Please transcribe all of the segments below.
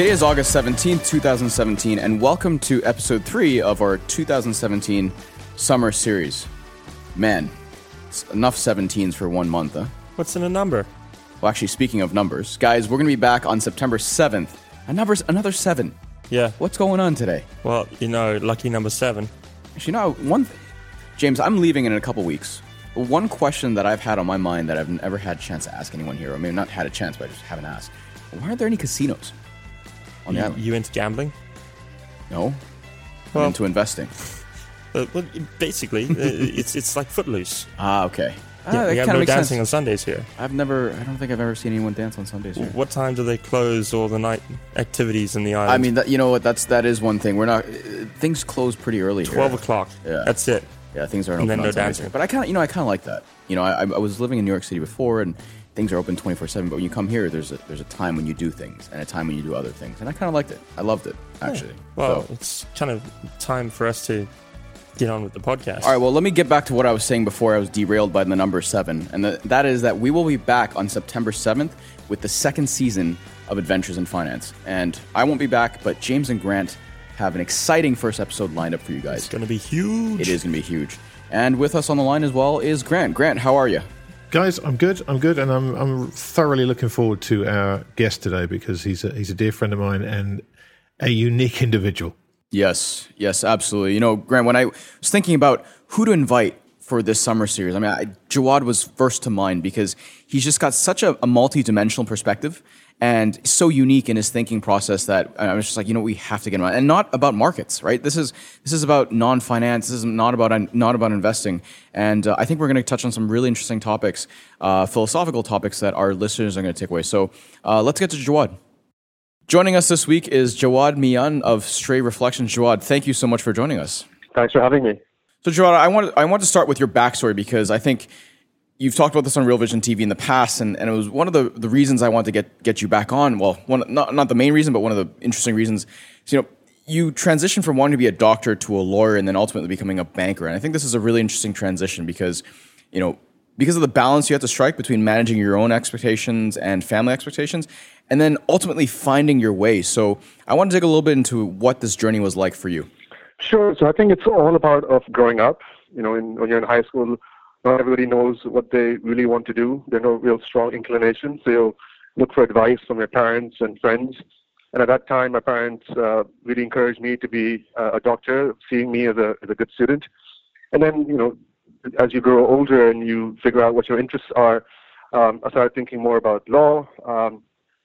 Today is August 17th, 2017, and welcome to episode 3 of our 2017 summer series. Man, it's enough 17s for one month, huh? What's in a number? Well, actually, speaking of numbers, guys, we're going to be back on September 7th. A number's another 7. Yeah. What's going on today? Well, you know, lucky number seven. Actually, no, one thing. James, I'm leaving in a couple weeks. One question that I've had on my mind that I've never had a chance to ask anyone here, I mean, not had a chance, but I just haven't asked. Why aren't there any casinos on the You, island? you into gambling? no? Well- I'm into investing. Uh, well, basically, uh, it's it's like Footloose. Ah, okay. Ah, Yeah, that we have no dancing sense. on Sundays here. I've never, I don't think I've ever seen anyone dance on Sundays here. What time do they close all the night activities in the island? I mean, that, you know what? That's that is one thing. We're not uh, things close pretty early. here. twelve o'clock. Yeah. That's it. Yeah, things aren't And open then no dancing. here. But I kind of, you know, I kind of like that. You know, I, I was living in New York City before, and things are open twenty four seven. But when you come here, there's a there's a time when you do things and a time when you do other things, and I kind of liked it. I loved it actually. Well, So- it's kind of time for us to get on with the podcast. All right, well, let me get back to what I was saying before I was derailed by the number seven. And the, that is that we will be back on September 7th with the second season of Adventures in Finance. And I won't be back, but James and Grant have an exciting first episode lined up for you guys. It's going to be huge. It is going to be huge. And with us on the line as well is Grant. Grant, how are you? Guys, I'm good. I'm good, and I'm I'm thoroughly looking forward to our guest today because he's a, he's a dear friend of mine and a unique individual. Yes, yes, absolutely. You know, Grant, when I was thinking about who to invite for this summer series, I mean, I, Jawad was first to mind because he's just got such a, a multi-dimensional perspective and so unique in his thinking process that I was just like, you know, we have to get him on, and not about markets, right? This is this is about non-finance. This is not about not about investing, and uh, I think we're going to touch on some really interesting topics, uh, philosophical topics that our listeners are going to take away. So uh, let's get to Jawad. Joining us this week is Jawad Mian of Stray Reflections. Jawad, thank you so much for joining us. Thanks for having me. So, Jawad, I want I want to start with your backstory because I think you've talked about this on Real Vision TV in the past, and, and it was one of the, the reasons I wanted to get get you back on. Well, one not not the main reason, but one of the interesting reasons. is, you know, you transitioned from wanting to be a doctor to a lawyer, and then ultimately becoming a banker. And I think this is a really interesting transition because, you know, because of the balance you have to strike between managing your own expectations and family expectations, and then ultimately finding your way. So, I want to dig a little bit into what this journey was like for you. Sure. So I think it's all about of growing up. You know, in, when you're in high school, not everybody knows what they really want to do. There are no real strong inclinations. So you'll look for advice from your parents and friends. And at that time, my parents uh, really encouraged me to be uh, a doctor, seeing me as a, as a good student. And then, you know, as you grow older and you figure out what your interests are, um, I started thinking more about law. Um,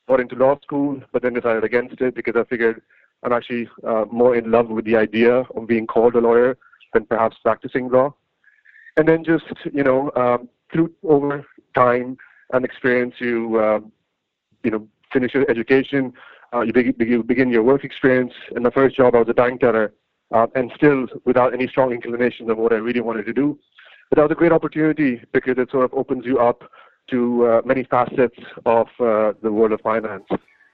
got into law school, but then decided against it because I figured I'm actually uh, more in love with the idea of being called a lawyer than perhaps practicing law. And then just, you know, um, through over time and experience, you, um, you know, finish your education, uh, you, begin, you begin your work experience. In my first job, I was a bank teller, uh, and still without any strong inclinations of what I really wanted to do. But that was a great opportunity because it sort of opens you up to uh, many facets of uh, the world of finance.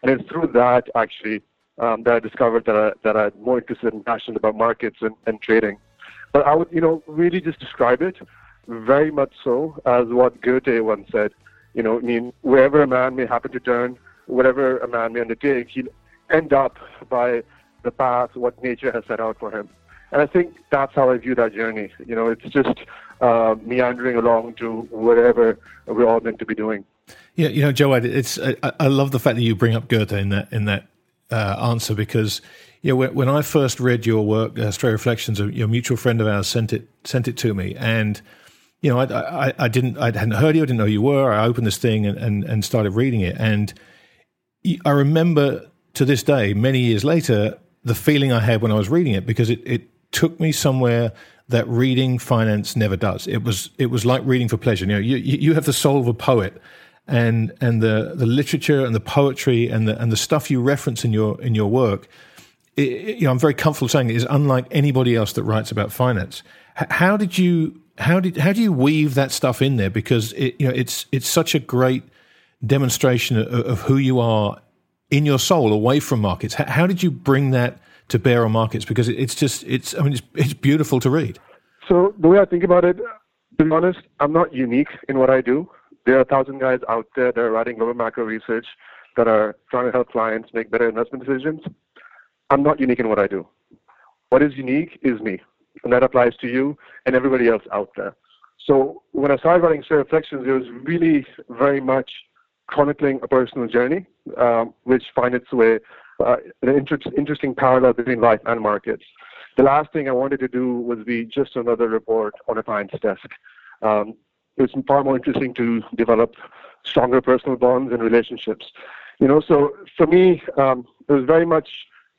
And it's through that, actually, um, that I discovered that, I, that I'm more interested and passionate about markets and, and trading. But I would, you know, really just describe it very much so as what Goethe once said. You know, I mean, wherever a man may happen to turn, whatever a man may undertake, he'll end up by the path what nature has set out for him. And I think that's how I view that journey. You know, it's just uh, meandering along to whatever we're all meant to be doing. Yeah, you know, Joe, it's I, I love the fact that you bring up Goethe in that in that uh, answer because know when, I first read your work, uh, Stray Reflections, your mutual friend of ours sent it sent it to me, and you know I, I, I didn't I hadn't heard you, I didn't know who you were. I opened this thing and, and, and started reading it, and I remember to this day, many years later, the feeling I had when I was reading it because it, it took me somewhere that reading finance never does. It was it was like reading for pleasure. You know, you you have the soul of a poet, and and the the literature and the poetry and the and the stuff you reference in your in your work. You know, I'm very comfortable saying it is unlike anybody else that writes about finance. How did you how did how do you weave that stuff in there? Because it, you know it's it's such a great demonstration of, of who you are in your soul away from markets. How, how did you bring that to bear on markets? Because it, it's just it's I mean it's it's beautiful to read. So the way I think about it, to be honest, I'm not unique in what I do. There are a thousand guys out there that are writing global macro research that are trying to help clients make better investment decisions. I'm not unique in what I do. What is unique is me, and that applies to you and everybody else out there. So when I started writing Stray Reflections, it was really very much chronicling a personal journey, um, which finds its way uh, an inter- interesting parallel between life and markets. The last thing I wanted to do was be just another report on a client's desk. Um, it was far more interesting to develop stronger personal bonds and relationships. You know, so for me, um, it was very much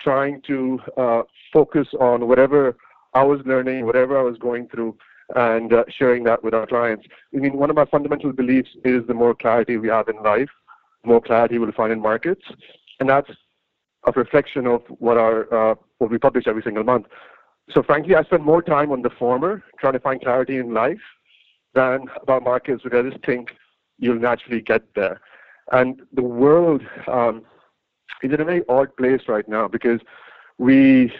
trying to uh, focus on whatever I was learning, whatever I was going through, and uh, sharing that with our clients. I mean, one of my fundamental beliefs is the more clarity we have in life, the more clarity we'll find in markets, and that's a reflection of what our uh, what we publish every single month. So frankly, I spend more time on the former, trying to find clarity in life, than about markets because I just think you'll naturally get there. And the world um, is in a very odd place right now because we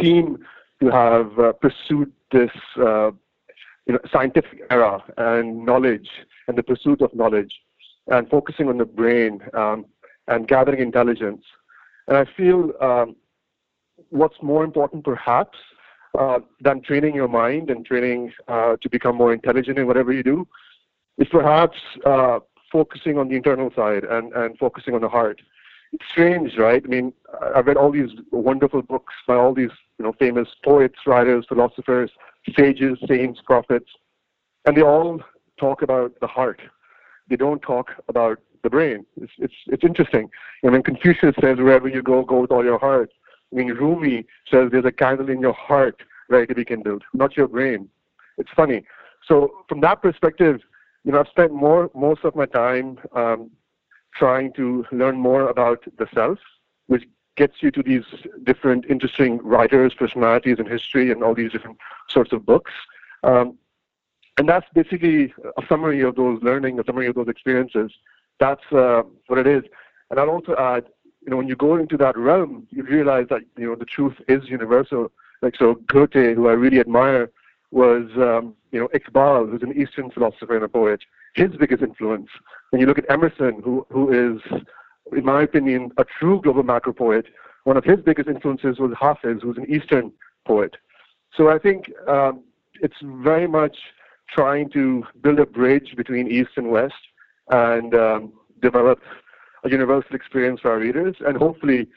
seem to have uh, pursued this uh, you know, scientific era and knowledge and the pursuit of knowledge and focusing on the brain um, and gathering intelligence. And I feel um, what's more important perhaps uh, than training your mind and training uh, to become more intelligent in whatever you do is perhaps uh, focusing on the internal side and, and focusing on the heart. It's strange, right? I mean, I've read all these wonderful books by all these you know famous poets, writers, philosophers, sages, saints, prophets, and they all talk about the heart. They don't talk about the brain. It's it's it's interesting. I mean, Confucius says, "Wherever you go, go with all your heart." I mean, Rumi says, "There's a candle in your heart ready to be kindled, not your brain." It's funny. So from that perspective, you know, I've spent more most of my time um, trying to learn more about the self, which gets you to these different interesting writers, personalities and history, and all these different sorts of books. Um, and that's basically a summary of those learning, a summary of those experiences. That's uh, what it is. And I'll also add, you know, when you go into that realm, you realize that you know the truth is universal. Like so, Goethe, who I really admire, was um, you know Iqbal, who's an Eastern philosopher and a poet. His biggest influence. When you look at Emerson, who who is in my opinion, a true global macro poet. One of his biggest influences was Hafiz, who's an Eastern poet. So I think um, it's very much trying to build a bridge between East and West and um, develop a universal experience for our readers. And hopefully,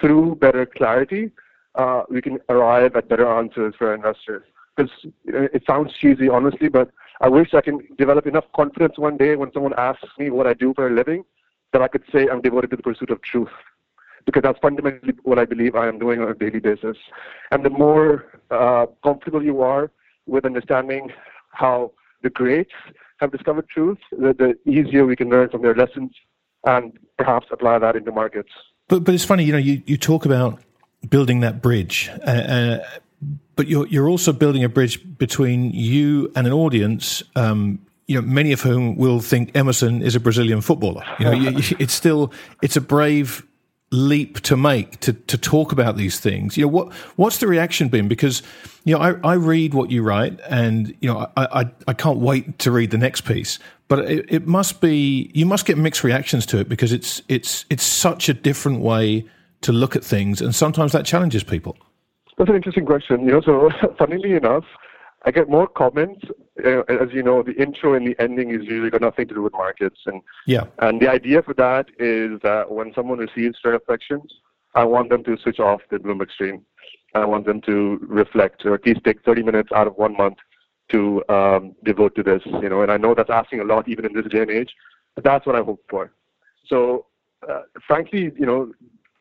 through better clarity, uh, we can arrive at better answers for our investors. Because it sounds cheesy, honestly, but I wish I can develop enough confidence one day when someone asks me what I do for a living that I could say I'm devoted to the pursuit of truth. Because that's fundamentally what I believe I am doing on a daily basis. And the more uh, comfortable you are with understanding how the greats have discovered truth, the, the easier we can learn from their lessons and perhaps apply that into markets. But but it's funny, you know, you, you talk about building that bridge, uh, uh, but you're you're also building a bridge between you and an audience um, you know, many of whom will think Emerson is a Brazilian footballer. You know, it's still it's a brave leap to make to to talk about these things. You know, what what's the reaction been? Because you know, I, I read what you write, and you know, I, I, I can't wait to read the next piece. But it, it must be you must get mixed reactions to it because it's it's it's such a different way to look at things, and sometimes that challenges people. That's an interesting question. You know, so funnily enough, I get more comments. Uh, as you know, the intro and the ending is usually got nothing to do with markets, and yeah. And the idea for that is that when someone receives Stray Reflections, I want them to switch off the Bloomberg stream. I want them to reflect, or at least take 30 minutes out of one month to um, devote to this. You know, and I know that's asking a lot even in this day and age, but that's what I hope for. So, uh, frankly, you know,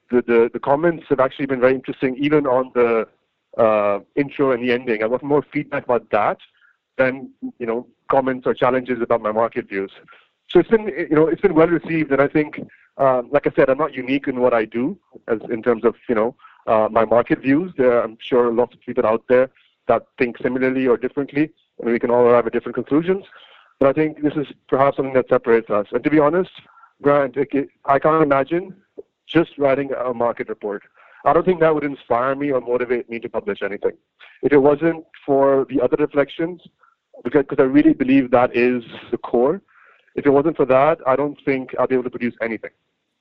the, the the comments have actually been very interesting, even on the uh, intro and the ending. I want more feedback about that than you know comments or challenges about my market views. So it's been you know it's been well received, and I think, um, like I said, I'm not unique in what I do as in terms of you know uh, my market views. There, I'm sure lots of people out there that think similarly or differently, and we can all arrive at different conclusions. But I think this is perhaps something that separates us. And to be honest, Grant, I can't imagine just writing a market report. I don't think that would inspire me or motivate me to publish anything. If it wasn't for the other reflections, because, because I really believe that is the core, if it wasn't for that, I don't think I'll be able to produce anything.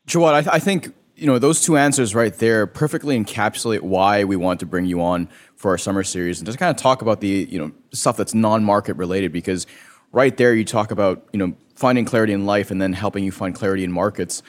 Jawad, I, th- I think you know those two answers right there perfectly encapsulate why we want to bring you on for our summer series and just kind of talk about the you know stuff that's non-market related because right there you talk about you know finding clarity in life and then helping you find clarity in markets.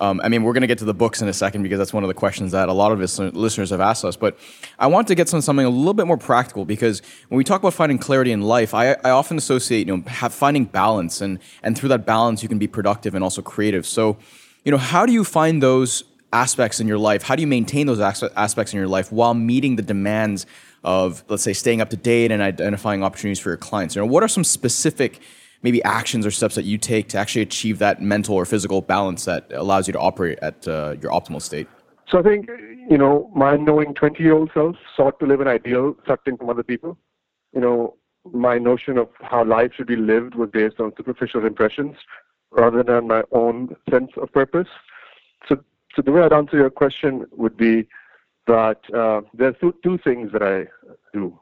Um, I mean, we're going to get to the books in a second because that's one of the questions that a lot of his listeners have asked us. But I want to get some something a little bit more practical because when we talk about finding clarity in life, I, I often associate you know finding balance and and through that balance you can be productive and also creative. So, you know, how do you find those aspects in your life? How do you maintain those aspects in your life while meeting the demands of, let's say, staying up to date and identifying opportunities for your clients? You know, what are some specific maybe actions or steps that you take to actually achieve that mental or physical balance that allows you to operate at uh, your optimal state? So I think, you know, my knowing 20 year old self sought to live an ideal sucked in from other people. You know, my notion of how life should be lived was based on superficial impressions rather than my own sense of purpose. So, so the way I'd answer your question would be that uh, there are two, two things that I do.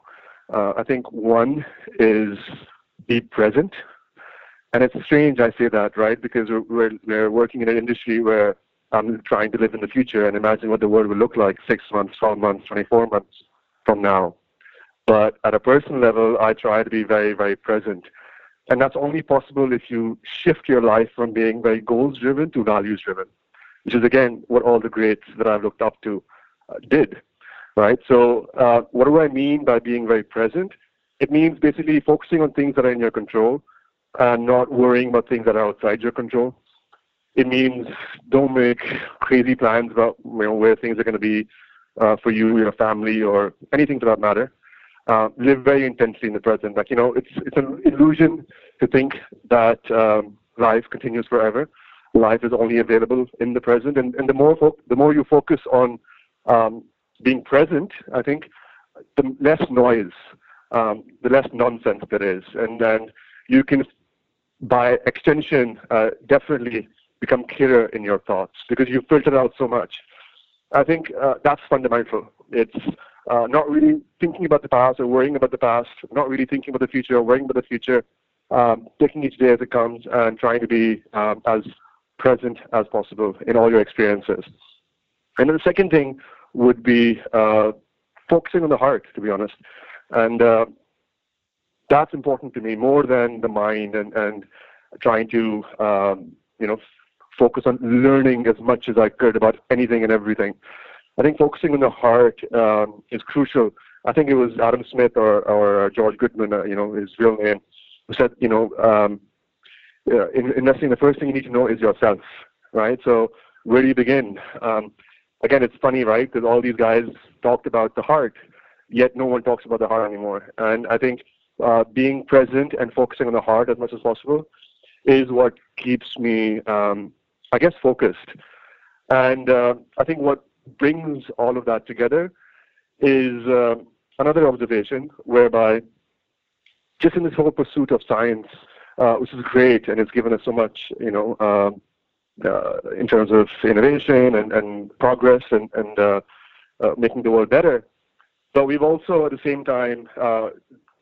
Uh, I think one is be present and it's strange I say that, right? Because we're, we're working in an industry where I'm trying to live in the future and imagine what the world will look like six months, 12 months, 24 months from now. But at a personal level, I try to be very, very present. And that's only possible if you shift your life from being very goals driven to values driven, which is again what all the greats that I've looked up to uh, did, right? So, uh, what do I mean by being very present? It means basically focusing on things that are in your control and not worrying about things that are outside your control. It means don't make crazy plans about you know where things are going to be uh, for you, your family, or anything for that matter. Uh, live very intensely in the present. Like you know, it's it's an illusion to think that um, life continues forever. Life is only available in the present, and, and the more fo- the more you focus on um, being present, I think the less noise, um, the less nonsense there is, and then you can by extension, uh, definitely become clearer in your thoughts because you filter out so much. I think uh, that's fundamental. It's uh, not really thinking about the past or worrying about the past, not really thinking about the future or worrying about the future, um, taking each day as it comes and trying to be um, as present as possible in all your experiences. And then the second thing would be uh, focusing on the heart, to be honest. And uh, that's important to me more than the mind and, and trying to, um, you know, focus on learning as much as I could about anything and everything. I think focusing on the heart um, is crucial. I think it was Adam Smith or, or George Goodman, uh, you know, his real name, who said, you know, um, in investing, the first thing you need to know is yourself, right? So where do you begin? Um, again, it's funny, right? Because all these guys talked about the heart, yet no one talks about the heart anymore. And I think uh, being present and focusing on the heart as much as possible is what keeps me, um, I guess, focused. And uh, I think what brings all of that together is uh, another observation whereby just in this whole pursuit of science, uh, which is great and it's given us so much, you know, um, uh, in terms of innovation and, and progress and, and uh, making the world better. But we've also, at the same time, uh,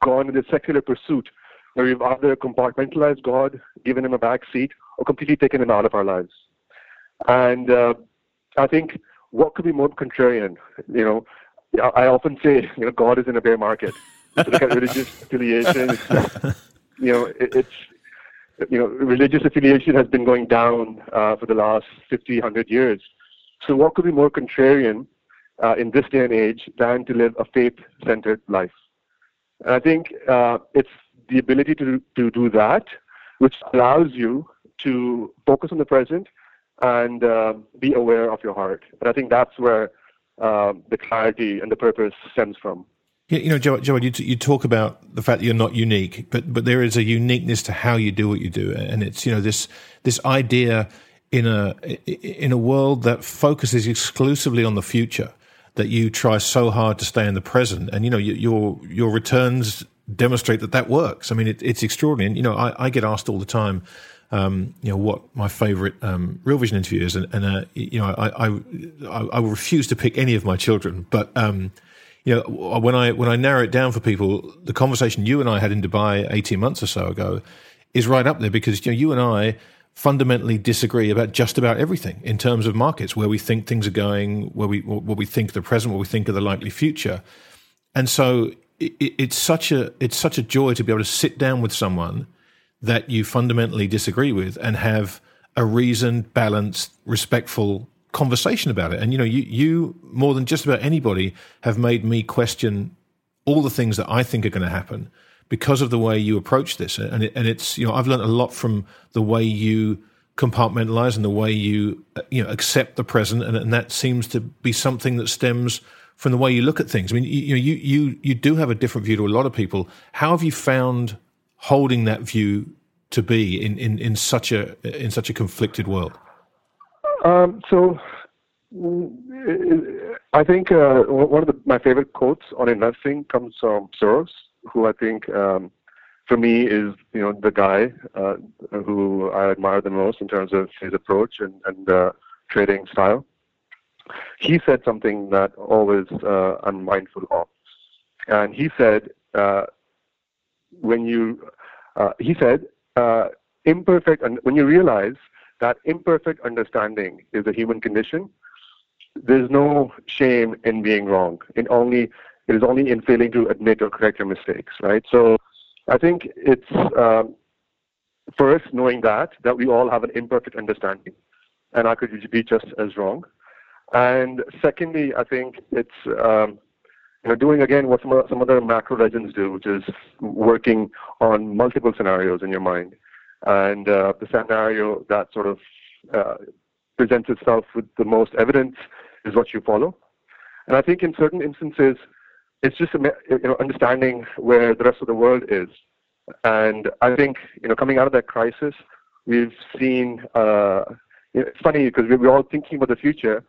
gone in the secular pursuit where we've either compartmentalized God, given him a back seat, or completely taken him out of our lives. And uh, I think what could be more contrarian? You know, I often say, you know, God is in a bear market. Look at religious affiliation. You know, it, it's you know, religious affiliation has been going down uh, for the last 50, 100 years. So what could be more contrarian uh, in this day and age than to live a faith-centered life? And I think uh, it's the ability to, to do that which allows you to focus on the present and uh, be aware of your heart. And I think that's where uh, the clarity and the purpose stems from. Yeah, You know, Joe, Joe you, t- you talk about the fact that you're not unique, but but there is a uniqueness to how you do what you do, and it's you know this this idea in a in a world that focuses exclusively on the future that you try so hard to stay in the present, and you know your your returns demonstrate that that works. I mean, it, it's extraordinary. And, you know, I, I, get asked all the time, um, you know, what my favorite um, Real Vision interview is, and, and uh, you know, I, I, I will refuse to pick any of my children, but um, you know, when I when I narrow it down for people, the conversation you and I had in Dubai eighteen months or so ago is right up there because you know you and I fundamentally disagree about just about everything in terms of markets, where we think things are going, where we what we think the present, what we think of the likely future, and so it, it's such a it's such a joy to be able to sit down with someone that you fundamentally disagree with and have a reasoned, balanced, respectful conversation about it. And you know, you you more than just about anybody have made me question all the things that I think are going to happen because of the way you approach this. And, it, and it's, you know, I've learned a lot from the way you compartmentalize and the way you, you know, accept the present. And, and that seems to be something that stems from the way you look at things. I mean, you, you, you, you do have a different view to a lot of people. How have you found holding that view to be in, in, in such a, in such a conflicted world? Um, so I think uh, one of the, my favorite quotes on investing comes from Soros, who I think, um, for me, is you know the guy uh, who I admire the most in terms of his approach and, and uh, trading style. He said something that always uh, I'm mindful of, and he said uh, when you uh, he said uh, imperfect and when you realize that imperfect understanding is a human condition, there's no shame in being wrong. It only it is only in failing to admit or correct your mistakes, right? So I think it's um, first knowing that that we all have an imperfect understanding, and I could be just as wrong. And secondly, I think it's um, you know doing again what some some other macro legends do, which is working on multiple scenarios in your mind, and uh, the scenario that sort of uh, presents itself with the most evidence is what you follow. And I think in certain instances, it's just you know understanding where the rest of the world is. And I think you know coming out of that crisis, we've seen. Uh, it's funny because we're all thinking about the future,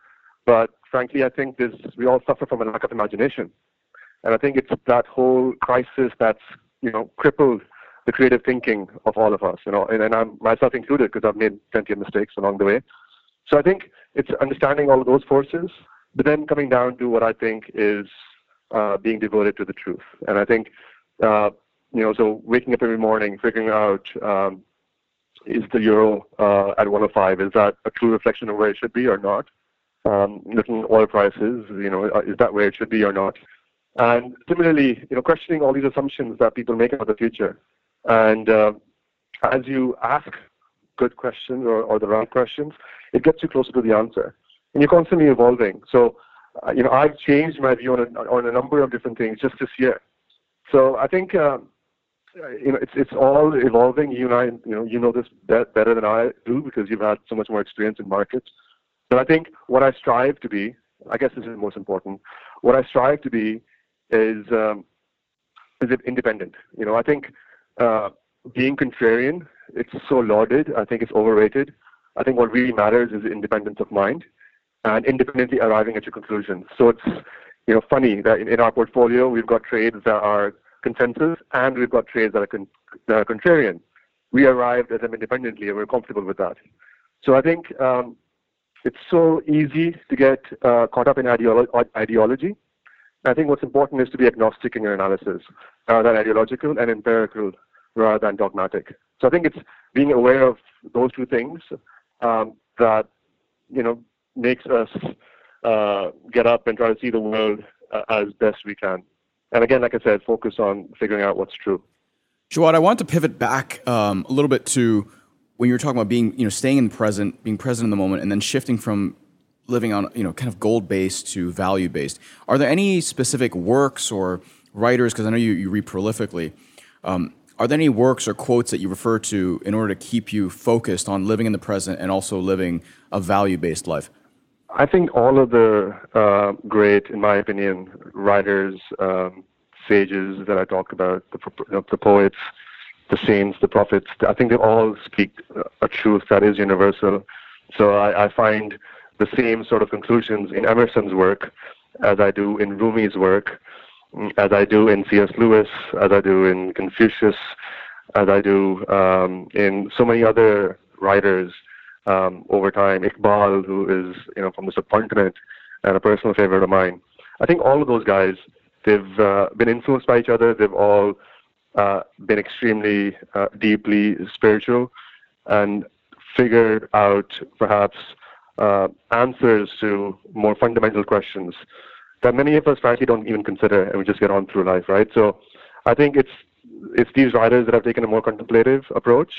but frankly, I think this we all suffer from a lack of imagination. And I think it's that whole crisis that's you know crippled the creative thinking of all of us. You know, and, and I'm myself included because I've made plenty of mistakes along the way. So I think it's understanding all of those forces, but then coming down to what I think is uh, being devoted to the truth. And I think, uh, you know, so waking up every morning, figuring out um, is the euro uh, at 105, is that a true reflection of where it should be or not? Um, looking at oil prices, you know, uh, is that where it should be or not? And similarly, you know, questioning all these assumptions that people make about the future. And uh, as you ask good questions or, or the right questions, it gets you closer to the answer. And you're constantly evolving. So, uh, you know, I've changed my view on a, on a number of different things just this year. So I think, uh, you know, it's it's all evolving. You and I, you know, you know this better than I do because you've had so much more experience in markets. But I think what I strive to be, I guess this is the most important. What I strive to be is um, is independent. You know, I think uh, being contrarian, it's so lauded. I think it's overrated. I think what really matters is independence of mind and independently arriving at your conclusions. So it's you know funny that in, in our portfolio we've got trades that are consensus and we've got trades that are, con- that are contrarian. We arrived at them independently and we're comfortable with that. So I think um, it's so easy to get uh, caught up in ideolo- ideology. I think what's important is to be agnostic in your analysis, rather than ideological and empirical rather than dogmatic. So I think it's being aware of those two things um, that you know makes us uh, get up and try to see the world uh, as best we can. And again, like I said, focus on figuring out what's true. Jawad, I want to pivot back um, a little bit to when you were talking about being, you know, staying in the present, being present in the moment, and then shifting from living on, you know, kind of goal based to value based. Are there any specific works or writers? Because I know you, you read prolifically. Um, are there any works or quotes that you refer to in order to keep you focused on living in the present and also living a value based life? I think all of the uh, great, in my opinion, writers, um, sages that I talked about, the, the poets, the saints, the prophets, I think they all speak a truth that is universal. So I, I find the same sort of conclusions in Emerson's work as I do in Rumi's work, as I do in C.S. Lewis, as I do in Confucius, as I do um, in so many other writers um, over time. Iqbal, who is you know from the subcontinent and a personal favorite of mine. I think all of those guys, they've uh, been influenced by each other. They've all uh, been extremely uh, deeply spiritual and figured out perhaps uh, answers to more fundamental questions that many of us frankly don't even consider and we just get on through life, right? So I think it's it's these writers that have taken a more contemplative approach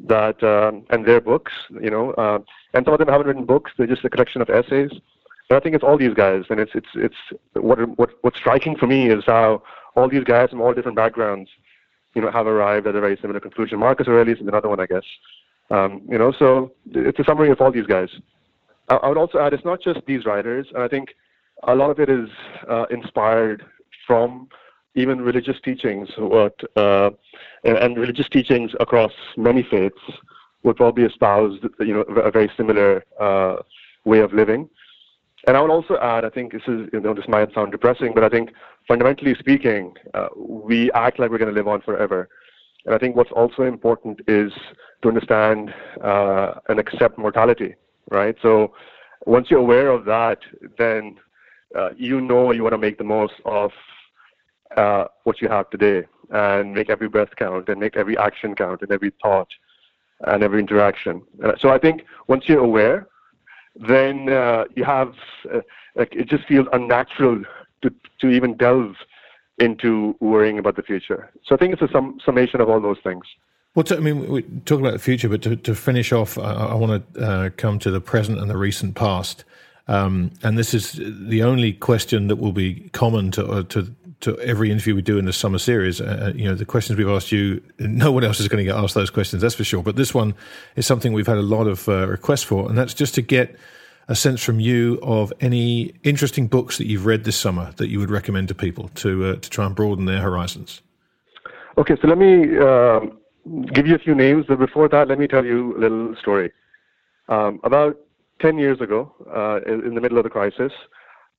that um, and their books, you know, uh, and some of them haven't written books; they're just a collection of essays. But I think it's all these guys, and it's it's it's what what what's striking for me is how all these guys from all different backgrounds, you know, have arrived at a very similar conclusion. Marcus Aurelius is another one, I guess. Um, you know, so it's a summary of all these guys. I, I would also add it's not just these writers, and I think a lot of it is uh, inspired from even religious teachings, what uh, and, religious teachings across many faiths would probably espouse, you know, a very similar uh, way of living. And I would also add, I think this is, you know, this might sound depressing, but I think fundamentally speaking, uh, we act like we're going to live on forever. And I think what's also important is to understand uh, and accept mortality, right? So once you're aware of that, then uh, you know you want to make the most of uh, what you have today and make every breath count and make every action count and every thought and every interaction. Uh, so I think once you're aware, then uh, you have uh, like it just feels unnatural to to even delve into worrying about the future. So I think it's a sum, summation of all those things. Well, I mean, we talk about the future, but to, to finish off, I, I want to uh, come to the present and the recent past. Um, and this is the only question that will be common to, uh, to to every interview we do in the summer series. Uh, uh, you know, the questions we've asked you, no one else is going to get asked those questions, that's for sure. But this one is something we've had a lot of uh, requests for, and that's just to get a sense from you of any interesting books that you've read this summer that you would recommend to people to uh, to try and broaden their horizons. Okay, so let me um, give you a few names, but before that, let me tell you a little story. Um, about 10 years ago, uh, in, in, the middle of the crisis,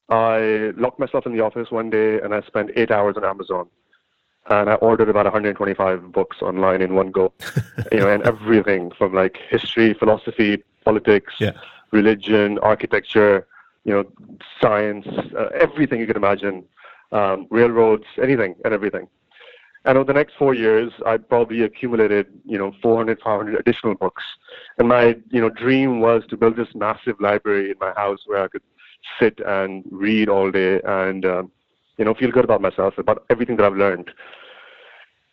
I locked myself in the office one day and I spent eight hours on Amazon. And I ordered about 125 books online in one go, you know, and everything from like history, philosophy, politics, yeah. religion, architecture, you know, science, uh, everything you could imagine, um, railroads, anything and everything. And over the next four years, I probably accumulated, you know, 400, 500 additional books. And my, you know, dream was to build this massive library in my house where I could sit and read all day and, um, you know, feel good about myself, about everything that I've learned.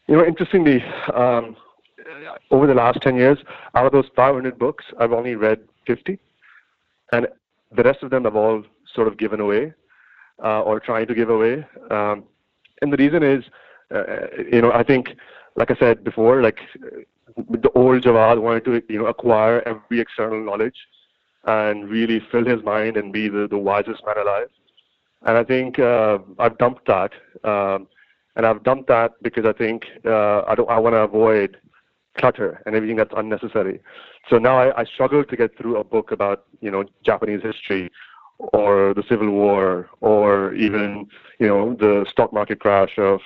You know, interestingly, um, over the last 10 years, out of those 500 books, I've only read 50. And the rest of them have all sort of given away uh, or trying to give away. Um, and the reason is, uh, you know, I think, like I said before, like the old Jawad wanted to, you know, acquire every external knowledge and really fill his mind and be the, the wisest man alive. And I think uh, I've dumped that, um, and I've dumped that because I think uh, I don't. I want to avoid clutter and everything that's unnecessary. So now I, I struggle to get through a book about you know Japanese history or the Civil War or even you know the stock market crash of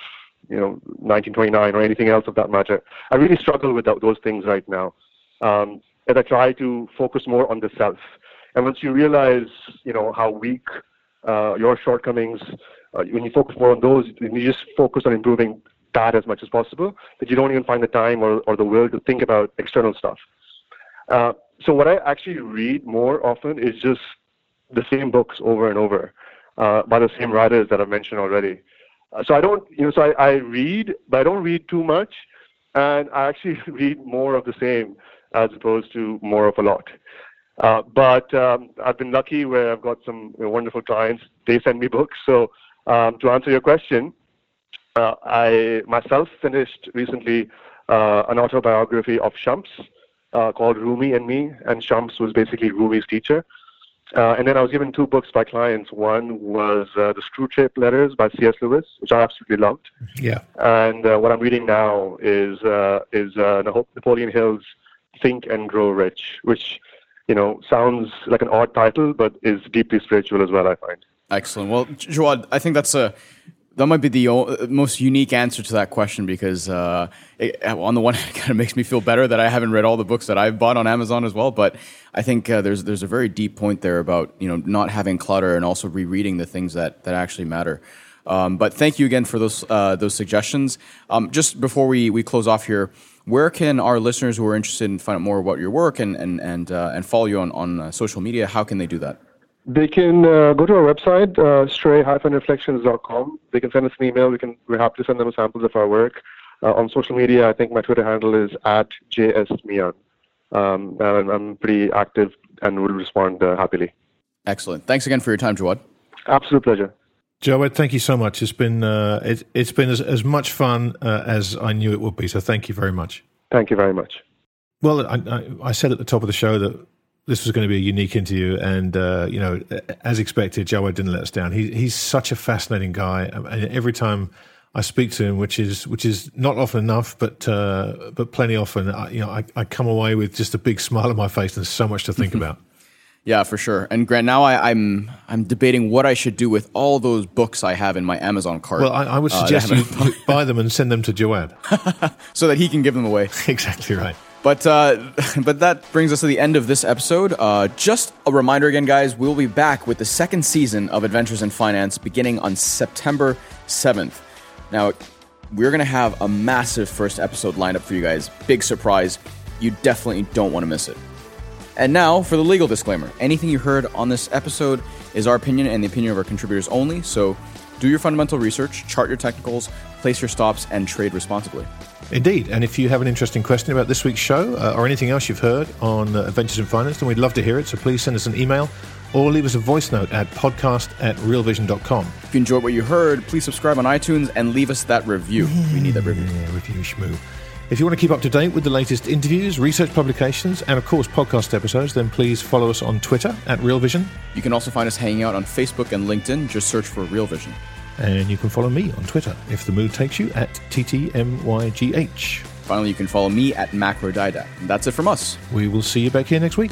you know 1929 or anything else of that matter. I really struggle with that, those things right now, um, and I try to focus more on the self. And once you realize you know how weak uh, your shortcomings, uh, when you focus more on those, you just focus on improving that as much as possible. That you don't even find the time or, or the will to think about external stuff. Uh, so what I actually read more often is just the same books over and over uh, by the same writers that I've mentioned already. Uh, so I don't, you know, so I, I read, but I don't read too much, and I actually read more of the same as opposed to more of a lot. Uh, but um, I've been lucky where I've got some you know, wonderful clients. They send me books. So um, to answer your question, uh, I myself finished recently uh, an autobiography of Shams uh, called Rumi and Me, and Shams was basically Rumi's teacher. Uh, and then I was given two books by clients. One was uh, The Screwtape Letters by C.S. Lewis, which I absolutely loved. Yeah. And uh, what I'm reading now is uh, is uh, Napoleon Hill's Think and Grow Rich, which you know sounds like an odd title, but is deeply spiritual as well. I find. Excellent. Well, Jawad, I think that's a that might be the most unique answer to that question because uh, it, on the one hand, it kind of makes me feel better that I haven't read all the books that I've bought on Amazon as well. But I think uh, there's there's a very deep point there about you know not having clutter and also rereading the things that that actually matter. Um, but thank you again for those uh, those suggestions. Um, just before we, we close off here, where can our listeners who are interested in find out more about your work and and and, uh, and follow you on on uh, social media? How can they do that? They can uh, go to our website, uh, stray-reflections.com. They can send us an email. We can, we're happy to send them samples of our work. Uh, on social media, I think my Twitter handle is at jsmian. Um, and I'm pretty active and will respond uh, happily. Excellent. Thanks again for your time, Jawad. Absolute pleasure. Jawad, thank you so much. It's been uh, it, has been as, as much fun uh, as I knew it would be. So thank you very much. Thank you very much. Well, I, I, I said at the top of the show that this was going to be a unique interview, and uh, you know, as expected, Joe didn't let us down. He, he's such a fascinating guy, and every time I speak to him, which is which is not often enough, but uh, but plenty often, I, you know, I, I, come away with just a big smile on my face and so much to think about. Yeah, for sure. And Grant, now I, am I'm, I'm debating what I should do with all those books I have in my Amazon cart. Well, I, I would uh, suggest uh, you buy them and send them to Jawad, so that he can give them away. exactly right. But uh, but that brings us to the end of this episode. Uh, just a reminder again, guys, we'll be back with the second season of Adventures in Finance beginning on September 7th. Now, we're going to have a massive first episode lined up for you guys. Big surprise. You definitely don't want to miss it. And now for the legal disclaimer. Anything you heard on this episode is our opinion and the opinion of our contributors only, so do your fundamental research, chart your technicals, place your stops, and trade responsibly. Indeed. And if you have an interesting question about this week's show uh, or anything else you've heard on uh, Adventures in Finance, then we'd love to hear it. So please send us an email or leave us a voice note at podcast at realvision.com. If you enjoyed what you heard, please subscribe on iTunes and leave us that review. We need that review. Yeah, review schmoo. If you want to keep up to date with the latest interviews, research publications, and of course podcast episodes, then please follow us on Twitter at Real Vision. You can also find us hanging out on Facebook and LinkedIn. Just search for Real Vision. And you can follow me on Twitter if the mood takes you at TTMYGH. Finally, you can follow me at Macro And that's it from us. We will see you back here next week.